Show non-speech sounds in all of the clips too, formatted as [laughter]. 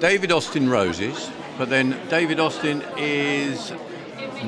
David Austin Roses, but then David Austin is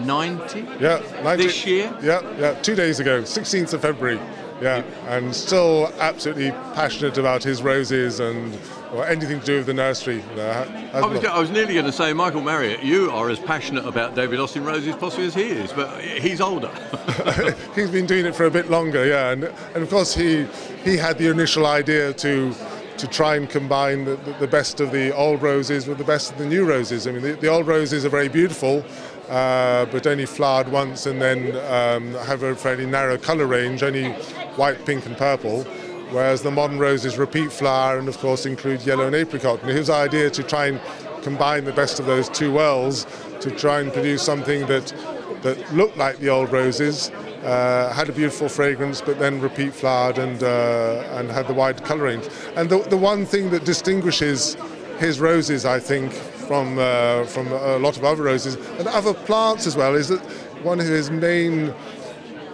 90 Yeah, 90, this year. Yeah, yeah, two days ago, 16th of February. Yeah, and still absolutely passionate about his roses and or anything to do with the nursery. Uh, you know, I was, I was nearly going to say, Michael Marriott, you are as passionate about David Austin Roses possibly as he is, but he's older. [laughs] he's been doing it for a bit longer, yeah, and, and of course he he had the initial idea to to try and combine the, the, best of the old roses with the best of the new roses. I mean, the, the old roses are very beautiful, uh, but only flowered once and then um, have a fairly narrow colour range, only white, pink, and purple. Whereas the modern roses repeat flower and, of course, include yellow and apricot. And his idea to try and combine the best of those two worlds to try and produce something that that looked like the old roses, uh, had a beautiful fragrance, but then repeat flowered and uh, and had the wide colour range. And the, the one thing that distinguishes his roses, I think, from uh, from a lot of other roses and other plants as well, is that one of his main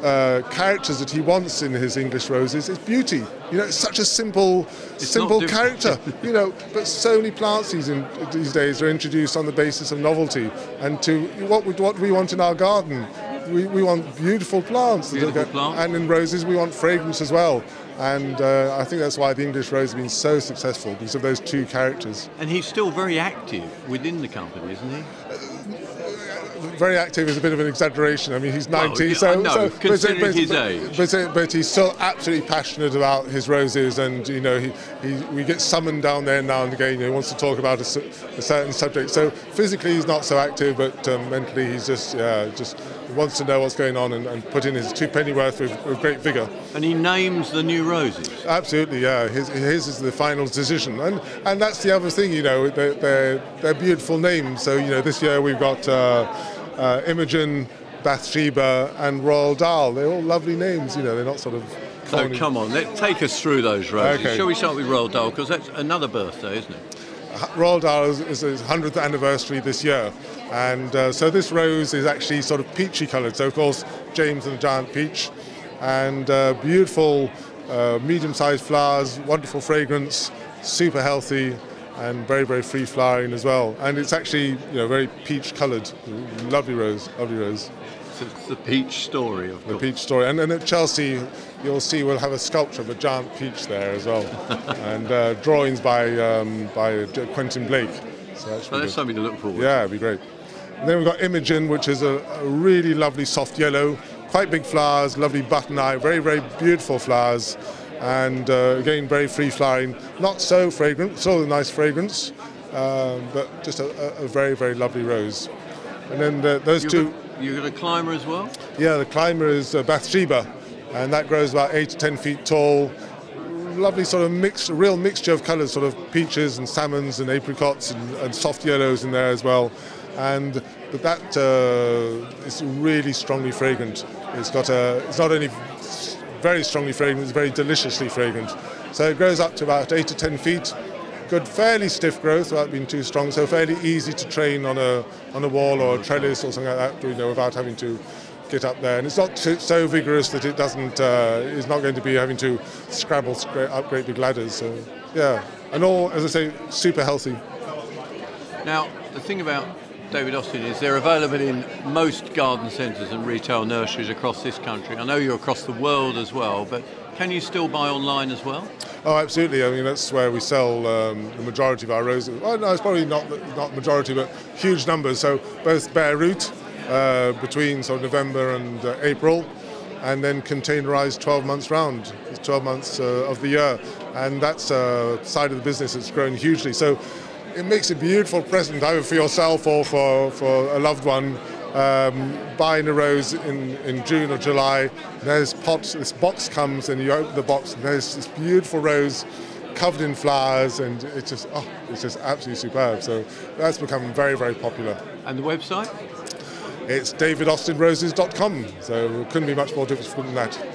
uh, characters that he wants in his English roses is beauty. You know, it's such a simple, simple character. you know, but so many plants these, in, these days are introduced on the basis of novelty. And to what we, what we want in our garden, we, we want beautiful plants. Beautiful plants. And in roses, we want fragrance as well. And uh, I think that's why the English rose has been so successful because of those two characters. and he's still very active within the company, isn't he? very active is a bit of an exaggeration. I mean, he's 90, yeah, so, know, so considering his but, age. But, but he's still absolutely passionate about his roses, and you know, he, he we get summoned down there now and again. You know, he wants to talk about a, a certain subject. So physically, he's not so active, but um, mentally, he's just yeah, just wants to know what's going on and, and put in his two pennyworth with, with great vigour. And he names the new roses. Absolutely, yeah. His, his is the final decision, and and that's the other thing. You know, they're they're, they're beautiful names. So you know, this year we've got uh, uh, Imogen, Bathsheba, and Roald Dahl. They're all lovely names. You know, they're not sort of. So corny. come on, let take us through those roses. Okay. Shall we start with Roald Dahl because that's another birthday, isn't it? Roald Dahl is, is his 100th anniversary this year. And uh, so this rose is actually sort of peachy coloured. So, of course, James and the Giant Peach. And uh, beautiful, uh, medium sized flowers, wonderful fragrance, super healthy, and very, very free flowering as well. And it's actually, you know, very peach coloured. Lovely rose, lovely rose. It's the peach story, of The course. peach story. And, and at Chelsea, you'll see we'll have a sculpture of a giant peach there as well. [laughs] and uh, drawings by, um, by Quentin Blake. So that should that's something to look forward. Yeah, it'd be great. And then we've got Imogen, which is a, a really lovely soft yellow, quite big flowers, lovely button eye, very, very beautiful flowers. And uh, again, very free flowering, not so fragrant, still a nice fragrance, um, but just a, a, very, very lovely rose. And then the, those You've two, you've got a climber as well? yeah, the climber is uh, Bathsheba, and that grows about eight to ten feet tall. Lovely sort of mix, a real mixture of colours, sort of peaches and salmons and apricots and, and soft yellows in there as well. And but that uh, is really strongly fragrant. It's got a, it's not only very strongly fragrant, it's very deliciously fragrant. So it grows up to about eight to ten feet. Good, fairly stiff growth without being too strong. So fairly easy to train on a on a wall or a trellis or something like that, you know, without having to get up there. And it's not too, so vigorous that it doesn't. Uh, is not going to be having to scrabble scra- up great big ladders. So yeah, and all as I say, super healthy. Now, the thing about David Austin is they're available in most garden centres and retail nurseries across this country. I know you're across the world as well, but can you still buy online as well? Oh, absolutely. I mean, that's where we sell um, the majority of our roses. Well, no, it's probably not not majority, but huge numbers. So both bare root uh, between sort of November and uh, April, and then containerized 12 months round. 12 months uh, of the year, and that's a side of the business that's grown hugely. So it makes a beautiful present either for yourself or for, for a loved one. Um, buying a rose in, in June or July, there's pots, this box comes and you open the box and there's this beautiful rose covered in flowers and it's just, oh, it's just absolutely superb. So that's become very, very popular. And the website? It's davidaustinroses.com, so it couldn't be much more difficult than that.